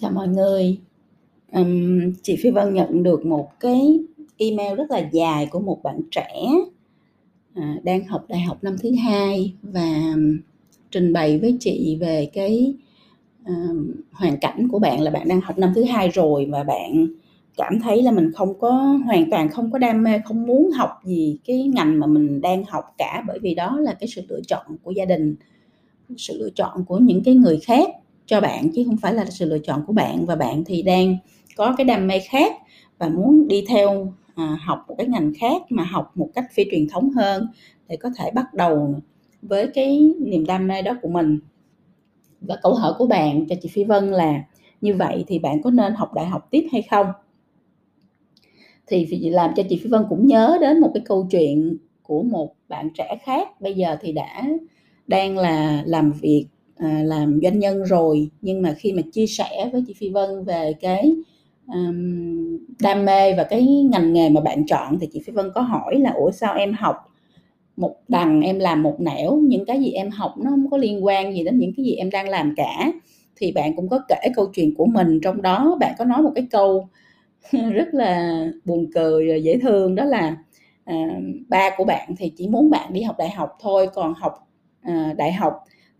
Chào mọi người. um, chị Phi Vân nhận được một cái email rất là dài của một bạn trẻ à, đang học đại học năm thứ hai và trình bày với chị về cái um, hoàn cảnh của bạn là bạn đang học năm thứ hai rồi và bạn cảm thấy là mình không có hoàn toàn không có đam mê không muốn học gì cái ngành mà mình đang học cả bởi vì đó là cái sự lựa chọn của gia đình sự lựa chọn của những cái người khác cho bạn chứ không phải là sự lựa chọn của bạn. Và bạn thì đang có cái đam mê khác và muốn đi theo à, học một cái ngành khác mà học một cách phi truyền thống hơn để có thể bắt đầu với cái niềm đam mê đó của mình. Và câu hỏi của bạn cho chị Phi Vân là như vậy thì bạn có nên học đại học tiếp hay không? Thì làm cho chị Phi Vân cũng nhớ đến một cái câu chuyện của một bạn trẻ khác bây giờ thì đã đang là làm việc à, làm doanh nhân rồi nhưng mà khi mà chia sẻ với chị Phi Vân về cái um, đam mê và cái ngành nghề mà bạn chọn thì chị Phi Vân có hỏi là ủa sao em học một đằng em làm một nẻo những cái gì em học nó không có liên quan gì đến những cái gì em đang làm cả? Thì bạn cũng có kể câu chuyện của mình trong đó bạn có nói một cái câu rất là buồn cười và dễ thương đó là à, ba của bạn thì chỉ muốn bạn đi học đại học thôi còn học à, đại học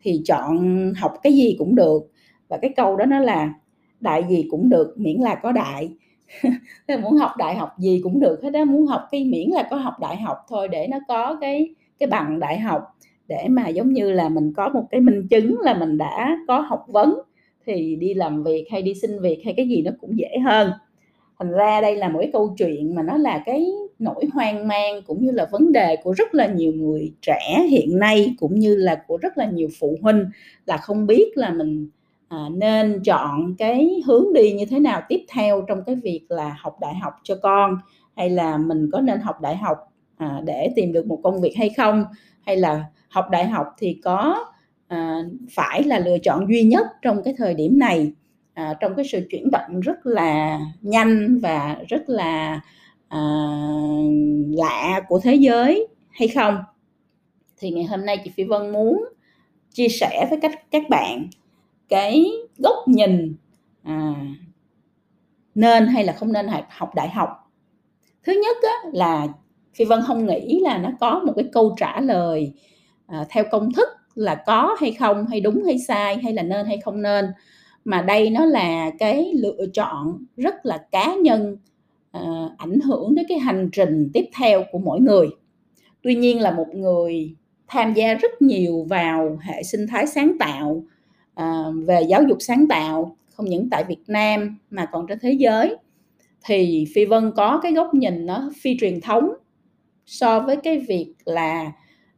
thì chọn học cái gì cũng được. Và cái câu đó nó là, đại gì cũng được miễn là có đại. Muốn học đại học gì cũng được hết đó muốn học cái miễn là có học đại học thôi để nó có cái cái bằng đại học. Để mà giống như là mình có một cái minh chứng là mình đã có học vấn, thì đi làm việc hay đi xin việc hay cái gì nó cũng dễ hơn. Thành ra đây là một cái câu chuyện mà nó là cái nỗi hoang mang cũng như là vấn đề của rất là nhiều người trẻ hiện nay cũng như là của rất là nhiều phụ huynh là không biết là mình à, nên chọn cái hướng đi như thế nào tiếp theo trong cái việc là học đại học cho con hay là mình có nên học đại học à, để tìm được một công việc hay không hay là học đại học thì có à, phải là lựa chọn duy nhất trong cái thời điểm này. À, trong cái sự chuyển động rất là nhanh và rất là à, lạ của thế giới hay không? Thì ngày hôm nay chị Phi Vân muốn chia sẻ với các các bạn cái góc nhìn à, nên hay là không nên học đại học. Thứ nhất á, là Phi Vân không nghĩ là nó có một cái câu trả lời à, theo công thức là có hay không hay đúng hay sai hay là nên hay không nên. Mà đây nó là cái lựa chọn rất là cá nhân Ờ, ảnh hưởng đến cái hành trình tiếp theo của mỗi người. Tuy nhiên là một người tham gia rất nhiều vào hệ sinh thái sáng tạo à, về giáo dục sáng tạo không những tại Việt Nam mà còn trên thế giới thì Phi Vân có cái góc nhìn nó phi truyền thống so với cái việc là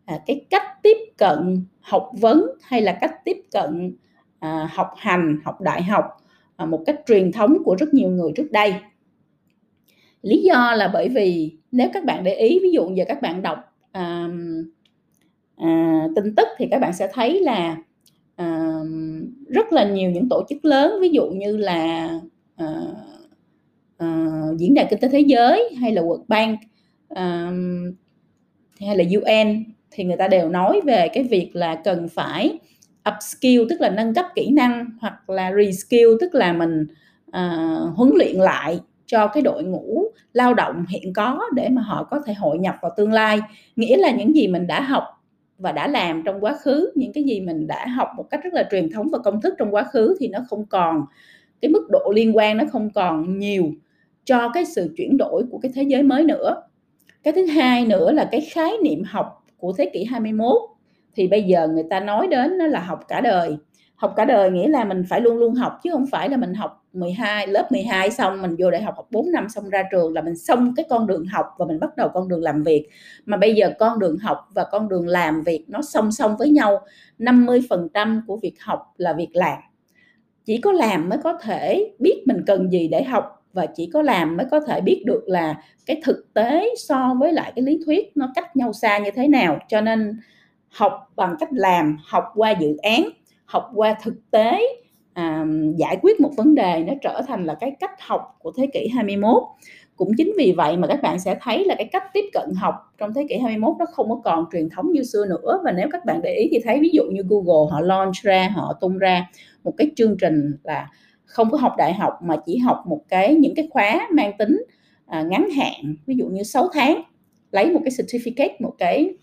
à, cái cách tiếp cận học vấn hay là cách tiếp cận à, học hành học đại học à, một cách truyền thống của rất nhiều người trước đây lý do là bởi vì nếu các bạn để ý ví dụ giờ các bạn đọc à, à, tin tức thì các bạn sẽ thấy là à, rất là nhiều những tổ chức lớn ví dụ như là à, à, diễn đàn kinh tế thế giới hay là World Bank à, hay là UN thì người ta đều nói về cái việc là cần phải upskill tức là nâng cấp kỹ năng hoặc là reskill tức là mình uh, huấn luyện lại cho cái đội ngũ lao động hiện có để mà họ có thể hội nhập vào tương lai. Nghĩa là những gì mình đã học và đã làm trong quá khứ, những cái gì mình đã học một cách rất là truyền thống và công thức trong quá khứ thì nó không còn, cái mức độ liên quan nó không còn nhiều cho cái sự chuyển đổi của cái thế giới mới nữa. Cái thứ hai nữa là cái khái niệm học của thế kỷ 21 thì bây giờ người ta nói đến nó là học cả đời. Học cả đời nghĩa là mình phải luôn luôn học chứ không phải là mình học 12 lớp 12 xong mình vô đại học học 4 năm xong ra trường là mình xong cái con đường học và mình bắt đầu con đường làm việc. Mà bây giờ con đường học và con đường làm việc nó song song với nhau 50% của việc học là việc làm. Chỉ có làm mới có thể biết mình cần gì để học và chỉ có làm mới có thể biết được là cái thực tế so với lại cái lý thuyết nó cách nhau xa như thế nào. Cho nên học bằng cách làm, học qua dự án, học qua thực tế à, giải quyết một vấn đề nó trở thành là cái cách học của thế kỷ 21 cũng chính vì vậy mà các bạn sẽ thấy là cái cách tiếp cận học trong thế kỷ 21 nó không có còn truyền thống như xưa nữa. Và nếu các bạn để ý thì thấy ví dụ như Google họ launch ra họ tung ra một cái chương trình là không có học đại học mà chỉ học một cái những cái khóa mang tính à, ngắn hạn ví dụ như 6 tháng lấy một cái certificate một cái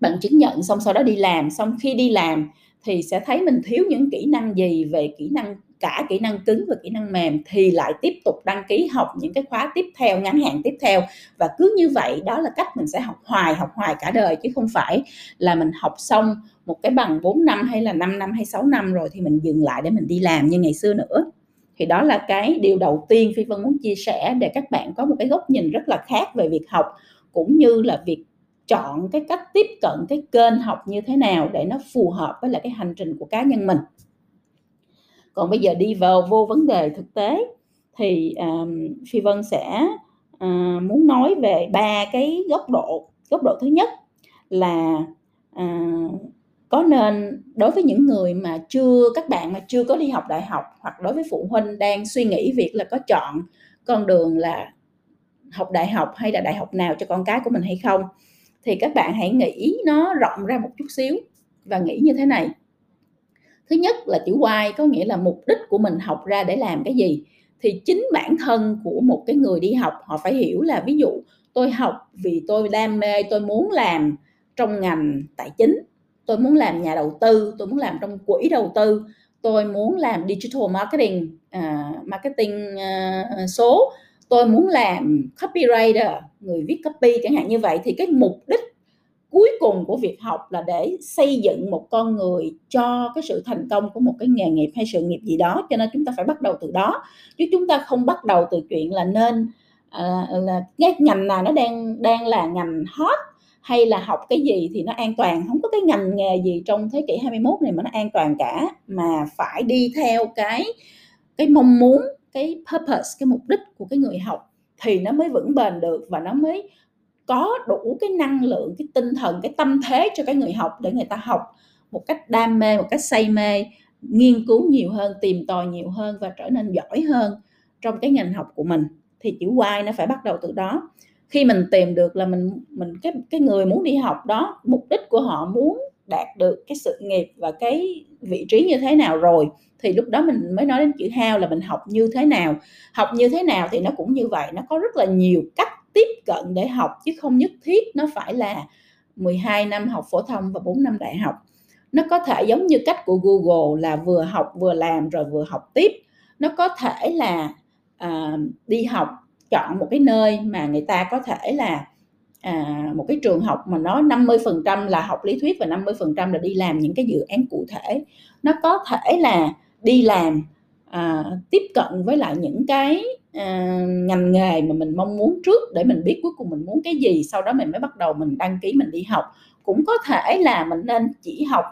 bằng chứng nhận xong sau đó đi làm. Xong khi đi làm thì sẽ thấy mình thiếu những kỹ năng gì về kỹ năng, cả kỹ năng cứng và kỹ năng mềm thì lại tiếp tục đăng ký học những cái khóa tiếp theo, ngắn hạn tiếp theo. Và cứ như vậy, đó là cách mình sẽ học hoài học hoài cả đời chứ không phải là mình học xong một cái bằng 4 năm hay là 5 năm hay 6 năm rồi thì mình dừng lại để mình đi làm như ngày xưa nữa. Thì đó là cái điều đầu tiên phi vân muốn chia sẻ để các bạn có một cái góc nhìn rất là khác về việc học, cũng như là việc chọn cái cách tiếp cận cái kênh học như thế nào để nó phù hợp với lại cái hành trình của cá nhân mình. Còn bây giờ đi vào vô vấn đề thực tế thì um, phi vân sẽ uh, muốn nói về ba cái góc độ. Góc độ thứ nhất là uh, có nên đối với những người mà chưa các bạn mà chưa có đi học đại học hoặc đối với phụ huynh đang suy nghĩ việc là có chọn con đường là học đại học hay là đại học nào cho con cái của mình hay không thì các bạn hãy nghĩ nó rộng ra một chút xíu và nghĩ như thế này. Thứ nhất là chữ why có nghĩa là mục đích của mình học ra để làm cái gì. Thì chính bản thân của một cái người đi học họ phải hiểu là ví dụ tôi học vì tôi đam mê tôi muốn làm trong ngành tài chính tôi muốn làm nhà đầu tư tôi muốn làm trong quỹ đầu tư tôi muốn làm digital marketing uh, marketing uh, số tôi muốn làm copywriter người viết copy chẳng hạn như vậy thì cái mục đích cuối cùng của việc học là để xây dựng một con người cho cái sự thành công của một cái nghề nghiệp hay sự nghiệp gì đó cho nên chúng ta phải bắt đầu từ đó. Chứ chúng ta không bắt đầu từ chuyện là nên à, là cái ngành nào nó đang đang là ngành hot hay là học cái gì thì nó an toàn. Không có cái ngành nghề gì trong thế kỷ 21 này mà nó an toàn cả mà phải đi theo cái cái mong muốn cái purpose, cái mục đích của cái người học thì nó mới vững bền được và nó mới có đủ cái năng lượng, cái tinh thần, cái tâm thế cho cái người học để người ta học một cách đam mê, một cách say mê, nghiên cứu nhiều hơn, tìm tòi nhiều hơn và trở nên giỏi hơn trong cái ngành học của mình. Thì chữ why nó phải bắt đầu từ đó. Khi mình tìm được là mình mình, cái cái người muốn đi học đó, mục đích của họ muốn đạt được cái sự nghiệp và cái vị trí như thế nào rồi thì lúc đó mình mới nói đến chữ hao là mình học như thế nào. Học như thế nào thì nó cũng như vậy nó có rất là nhiều cách tiếp cận để học chứ không nhất thiết nó phải là 12 năm học phổ thông và 4 năm đại học. Nó có thể giống như cách của Google là vừa học vừa làm rồi vừa học tiếp. Nó có thể là à, đi học chọn một cái nơi mà người ta có thể là à, một cái trường học mà nó 50% là học lý thuyết và 50% là đi làm những cái dự án cụ thể. Nó có thể là đi làm à, tiếp cận với lại những cái à, ngành nghề mà mình mong muốn trước để mình biết cuối cùng mình muốn cái gì sau đó mình mới bắt đầu mình đăng ký mình đi học. Cũng có thể là mình nên chỉ học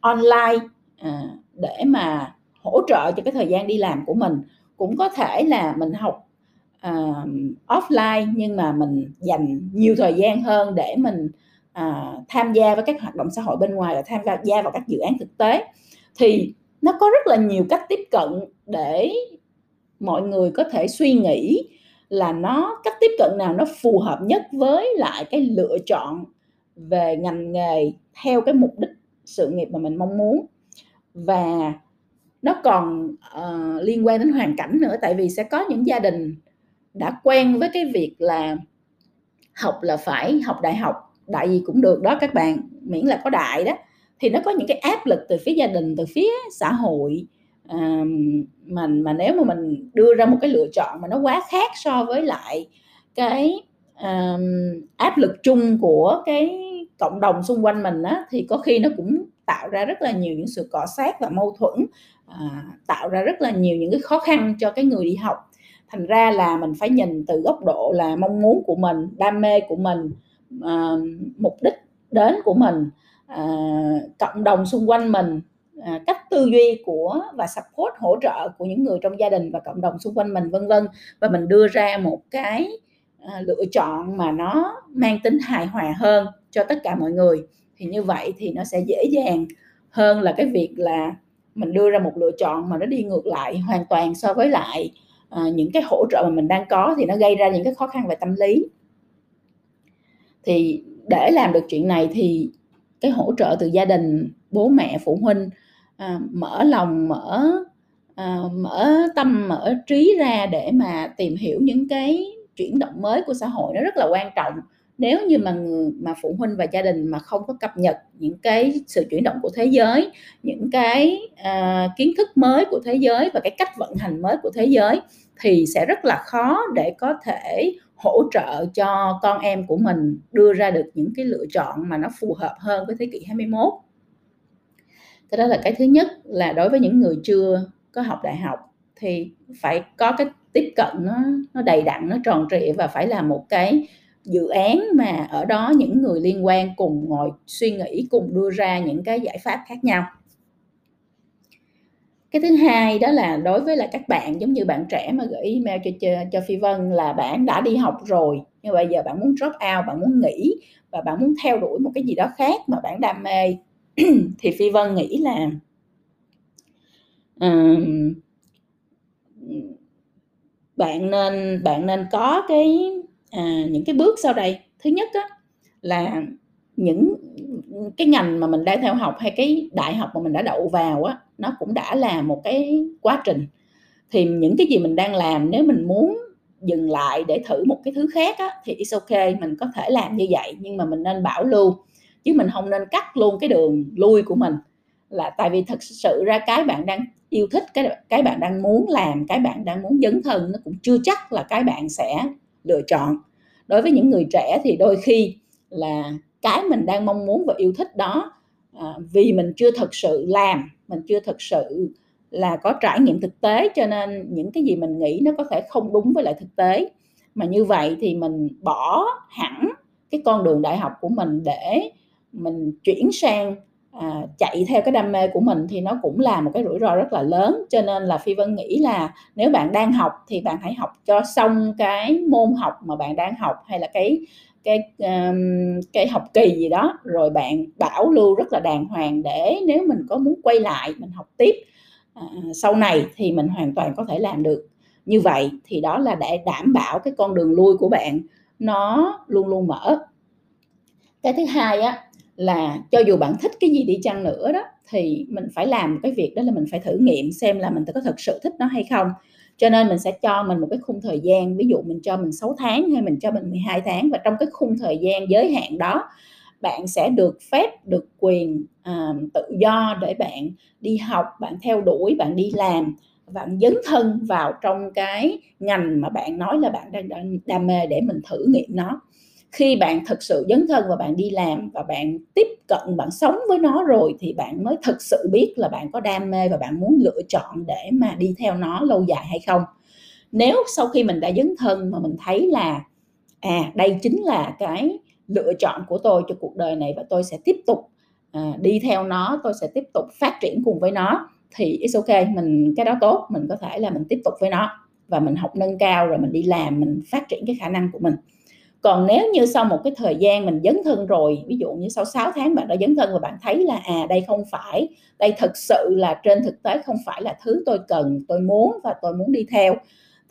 online à, để mà hỗ trợ cho cái thời gian đi làm của mình. Cũng có thể là mình học uh, offline nhưng mà mình dành nhiều thời gian hơn để mình uh, tham gia với các hoạt động xã hội bên ngoài và tham gia vào các dự án thực tế. Thì nó có rất là nhiều cách tiếp cận để mọi người có thể suy nghĩ là nó cách tiếp cận nào nó phù hợp nhất với lại cái lựa chọn về ngành nghề theo cái mục đích sự nghiệp mà mình mong muốn. Và nó còn uh, liên quan đến hoàn cảnh nữa tại vì sẽ có những gia đình đã quen với cái việc là học là phải học đại học đại gì cũng được đó các bạn miễn là có đại đó. Thì nó có những cái áp lực từ phía gia đình từ phía xã hội à, mà mà nếu mà mình đưa ra một cái lựa chọn mà nó quá khác so với lại cái um, áp lực chung của cái cộng đồng xung quanh mình á, thì có khi nó cũng tạo ra rất là nhiều những sự cọ sát và mâu thuẫn à, tạo ra rất là nhiều những cái khó khăn cho cái người đi học thành ra là mình phải nhìn từ góc độ là mong muốn của mình đam mê của mình à, mục đích đến của mình à, cộng đồng xung quanh mình à, cách tư duy của và support hỗ trợ của những người trong gia đình và cộng đồng xung quanh mình vân vân. Và mình đưa ra một cái à, lựa chọn mà nó mang tính hài hòa hơn cho tất cả mọi người. Thì như vậy thì nó sẽ dễ dàng hơn là cái việc là mình đưa ra một lựa chọn mà nó đi ngược lại hoàn toàn so với lại à, những cái hỗ trợ mà mình đang có thì nó gây ra những cái khó khăn về tâm lý. Thì để làm được chuyện này thì cái hỗ trợ từ gia đình bố mẹ phụ huynh à, mở lòng mở uh, mở tâm mở trí ra để mà tìm hiểu những cái chuyển động mới của xã hội nó rất là quan trọng. Nếu như mà mà phụ huynh và gia đình mà không có cập nhật những cái sự chuyển động của thế giới những cái uh, kiến thức mới của thế giới và cái cách vận hành mới của thế giới thì sẽ rất là khó để có thể hỗ trợ cho con em của mình đưa ra được những cái lựa chọn mà nó phù hợp hơn với thế kỷ 21 cái đó là cái thứ nhất là đối với những người chưa có học đại học thì phải có cái tiếp cận nó nó đầy đặn, nó tròn trịa và phải là một cái dự án mà ở đó những người liên quan cùng ngồi suy nghĩ, cùng đưa ra những cái giải pháp khác nhau cái thứ hai đó là đối với là các bạn giống như bạn trẻ mà gửi email cho cho, cho phi vân là bạn đã đi học rồi nhưng bây giờ bạn muốn drop out bạn muốn nghỉ và bạn muốn theo đuổi một cái gì đó khác mà bạn đam mê. Thì phi vân nghĩ là um, bạn nên bạn nên có cái à, những cái bước sau đây. Thứ nhất á, là những cái ngành mà mình đang theo học hay cái đại học mà mình đã đậu vào á nó cũng đã là một cái quá trình. Thì những cái gì mình đang làm nếu mình muốn dừng lại để thử một cái thứ khác á, thì it's ok mình có thể làm như vậy nhưng mà mình nên bảo lưu. Chứ mình không nên cắt luôn cái đường lui của mình. Là tại vì thật sự ra cái bạn đang yêu thích cái cái bạn đang muốn làm cái bạn đang muốn dấn thân nó cũng chưa chắc là cái bạn sẽ lựa chọn. Đối với những người trẻ thì đôi khi là cái mình đang mong muốn và yêu thích đó à, vì mình chưa thật sự làm mình chưa thật sự là có trải nghiệm thực tế cho nên những cái gì mình nghĩ nó có thể không đúng với lại thực tế. Mà như vậy thì mình bỏ hẳn cái con đường đại học của mình để mình chuyển sang à, chạy theo cái đam mê của mình thì nó cũng là một cái rủi ro rất là lớn. Cho nên là phi vân nghĩ là nếu bạn đang học thì bạn hãy học cho xong cái môn học mà bạn đang học hay là cái cái um, cái học kỳ gì đó rồi bạn bảo lưu rất là đàng hoàng để nếu mình có muốn quay lại mình học tiếp à, sau này thì mình hoàn toàn có thể làm được. Như vậy thì đó là để đảm bảo cái con đường lui của bạn nó luôn luôn mở. Cái thứ hai á là cho dù bạn thích cái gì đi chăng nữa đó thì mình phải làm cái việc đó là mình phải thử nghiệm xem là mình có thật sự thích nó hay không cho nên mình sẽ cho mình một cái khung thời gian ví dụ mình cho mình 6 tháng hay mình cho mình 12 tháng và trong cái khung thời gian giới hạn đó bạn sẽ được phép được quyền à, tự do để bạn đi học bạn theo đuổi bạn đi làm bạn dấn thân vào trong cái ngành mà bạn nói là bạn đang đam mê để mình thử nghiệm nó khi bạn thực sự dấn thân và bạn đi làm và bạn tiếp cận bạn sống với nó rồi thì bạn mới thực sự biết là bạn có đam mê và bạn muốn lựa chọn để mà đi theo nó lâu dài hay không. Nếu sau khi mình đã dấn thân mà mình thấy là à đây chính là cái lựa chọn của tôi cho cuộc đời này và tôi sẽ tiếp tục à, đi theo nó tôi sẽ tiếp tục phát triển cùng với nó thì it's ok mình cái đó tốt mình có thể là mình tiếp tục với nó và mình học nâng cao rồi mình đi làm mình phát triển cái khả năng của mình còn nếu như sau một cái thời gian mình dấn thân rồi ví dụ như sau 6 tháng bạn đã dấn thân và bạn thấy là à đây không phải đây thực sự là trên thực tế không phải là thứ tôi cần tôi muốn và tôi muốn đi theo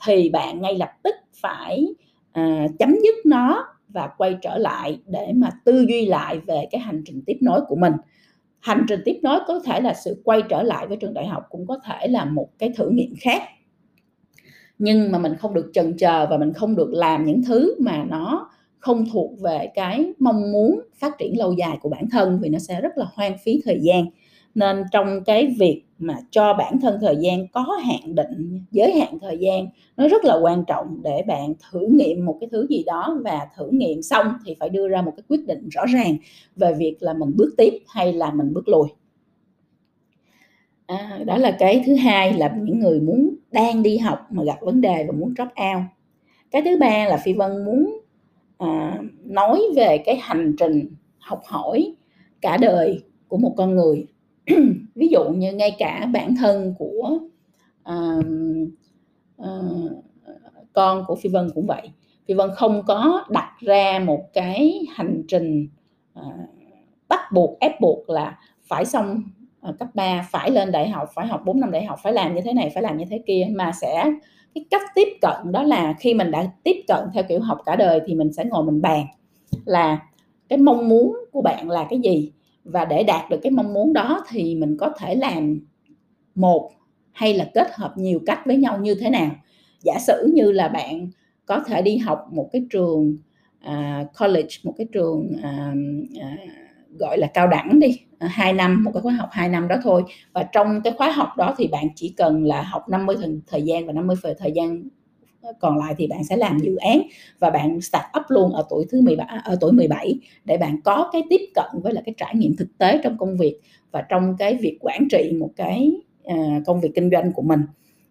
thì bạn ngay lập tức phải à, chấm dứt nó và quay trở lại để mà tư duy lại về cái hành trình tiếp nối của mình. Hành trình tiếp nối có thể là sự quay trở lại với trường đại học cũng có thể là một cái thử nghiệm khác nhưng mà mình không được chần chờ và mình không được làm những thứ mà nó không thuộc về cái mong muốn phát triển lâu dài của bản thân vì nó sẽ rất là hoang phí thời gian. Nên trong cái việc mà cho bản thân thời gian có hạn định giới hạn thời gian nó rất là quan trọng để bạn thử nghiệm một cái thứ gì đó và thử nghiệm xong thì phải đưa ra một cái quyết định rõ ràng về việc là mình bước tiếp hay là mình bước lùi. À, đó là cái thứ hai là những người muốn đang đi học mà gặp vấn đề và muốn drop out. Cái thứ ba là phi vân muốn à, nói về cái hành trình học hỏi cả đời của một con người. Ví dụ như ngay cả bản thân của à, à, con của phi vân cũng vậy. Phi vân không có đặt ra một cái hành trình à, bắt buộc ép buộc là phải xong Ờ, cấp 3 phải lên đại học phải học 4 năm đại học phải làm như thế này phải làm như thế kia. Mà sẽ cái cách tiếp cận đó là khi mình đã tiếp cận theo kiểu học cả đời thì mình sẽ ngồi mình bàn là cái mong muốn của bạn là cái gì? Và để đạt được cái mong muốn đó thì mình có thể làm một hay là kết hợp nhiều cách với nhau như thế nào? Giả sử như là bạn có thể đi học một cái trường uh, college một cái trường uh, uh, gọi là cao đẳng đi à, hai 2 năm một cái khóa học 2 năm đó thôi. Và trong cái khóa học đó thì bạn chỉ cần là học 50 thời, thời gian và 50 thời gian ờ, còn lại thì bạn sẽ làm dự án và bạn start up luôn ở tuổi thứ 17 à, ở tuổi 17 để bạn có cái tiếp cận với là cái trải nghiệm thực tế trong công việc và trong cái việc quản trị một cái uh, công việc kinh doanh của mình.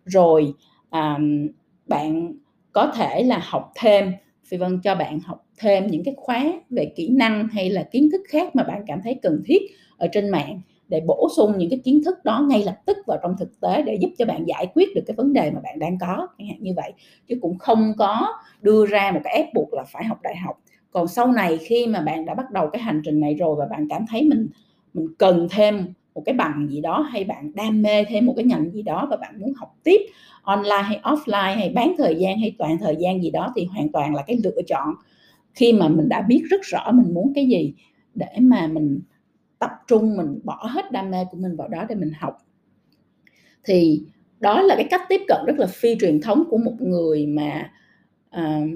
Rồi um, bạn có thể là học thêm phi vân cho bạn học thêm những cái khóa về kỹ năng hay là kiến thức khác mà bạn cảm thấy cần thiết ở trên mạng để bổ sung những cái kiến thức đó ngay lập tức vào trong thực tế để giúp cho bạn giải quyết được cái vấn đề mà bạn đang có, chẳng hạn như vậy. Chứ cũng không có đưa ra một cái ép buộc là phải học đại học. Còn sau này khi mà bạn đã bắt đầu cái hành trình này rồi và bạn cảm thấy mình mình cần thêm một cái bằng gì đó hay bạn đam mê thêm một cái ngành gì đó và bạn muốn học tiếp online hay offline hay bán thời gian hay toàn thời gian gì đó thì hoàn toàn là cái lựa chọn khi mà mình đã biết rất rõ mình muốn cái gì để mà mình tập trung mình bỏ hết đam mê của mình vào đó để mình học. Thì đó là cái cách tiếp cận rất là phi truyền thống của một người mà uh,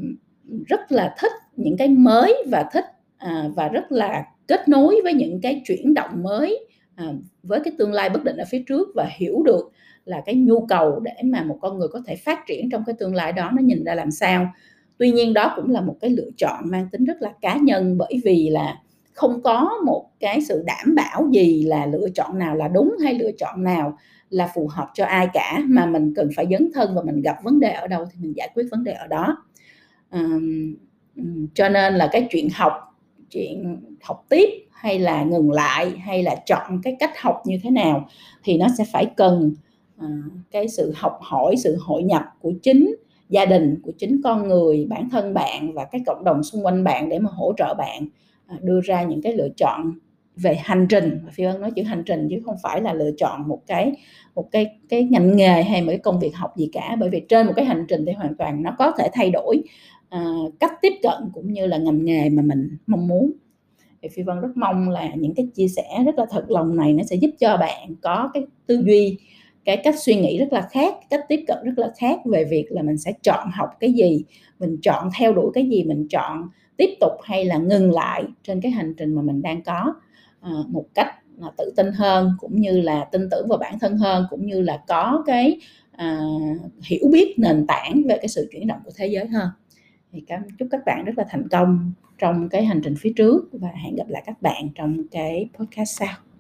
rất là thích những cái mới và thích uh, và rất là kết nối với những cái chuyển động mới À, với cái tương lai bất định ở phía trước và hiểu được là cái nhu cầu để mà một con người có thể phát triển trong cái tương lai đó nó nhìn ra làm sao. Tuy nhiên đó cũng là một cái lựa chọn mang tính rất là cá nhân bởi vì là không có một cái sự đảm bảo gì là lựa chọn nào là đúng hay lựa chọn nào là phù hợp cho ai cả mà mình cần phải dấn thân và mình gặp vấn đề ở đâu thì mình giải quyết vấn đề ở đó. À, cho nên là cái chuyện học chuyện học tiếp hay là ngừng lại hay là chọn cái cách học như thế nào thì nó sẽ phải cần à, cái sự học hỏi sự hội nhập của chính gia đình của chính con người bản thân bạn và cái cộng đồng xung quanh bạn để mà hỗ trợ bạn À, đưa ra những cái lựa chọn về hành trình. Phi ân nói chữ hành trình chứ không phải là lựa chọn một cái một cái cái ngành nghề hay một cái công việc học gì cả. Bởi vì trên một cái hành trình thì hoàn toàn nó có thể thay đổi uh, cách tiếp cận cũng như là ngành nghề mà mình mong muốn. Thì phi vân rất mong là những cái chia sẻ rất là thật lòng này nó sẽ giúp cho bạn có cái tư duy cái cách suy nghĩ rất là khác cách tiếp cận rất là khác về việc là mình sẽ chọn học cái gì mình chọn theo đuổi cái gì mình chọn tiếp tục hay là ngừng lại trên cái hành trình mà mình đang có. À, một cách là tự tin hơn cũng như là tin tưởng vào bản thân hơn cũng như là có cái à, hiểu biết nền tảng về cái sự chuyển động của thế giới hơn thì cảm chúc các bạn rất là thành công trong cái hành trình phía trước và hẹn gặp lại các bạn trong cái podcast sau.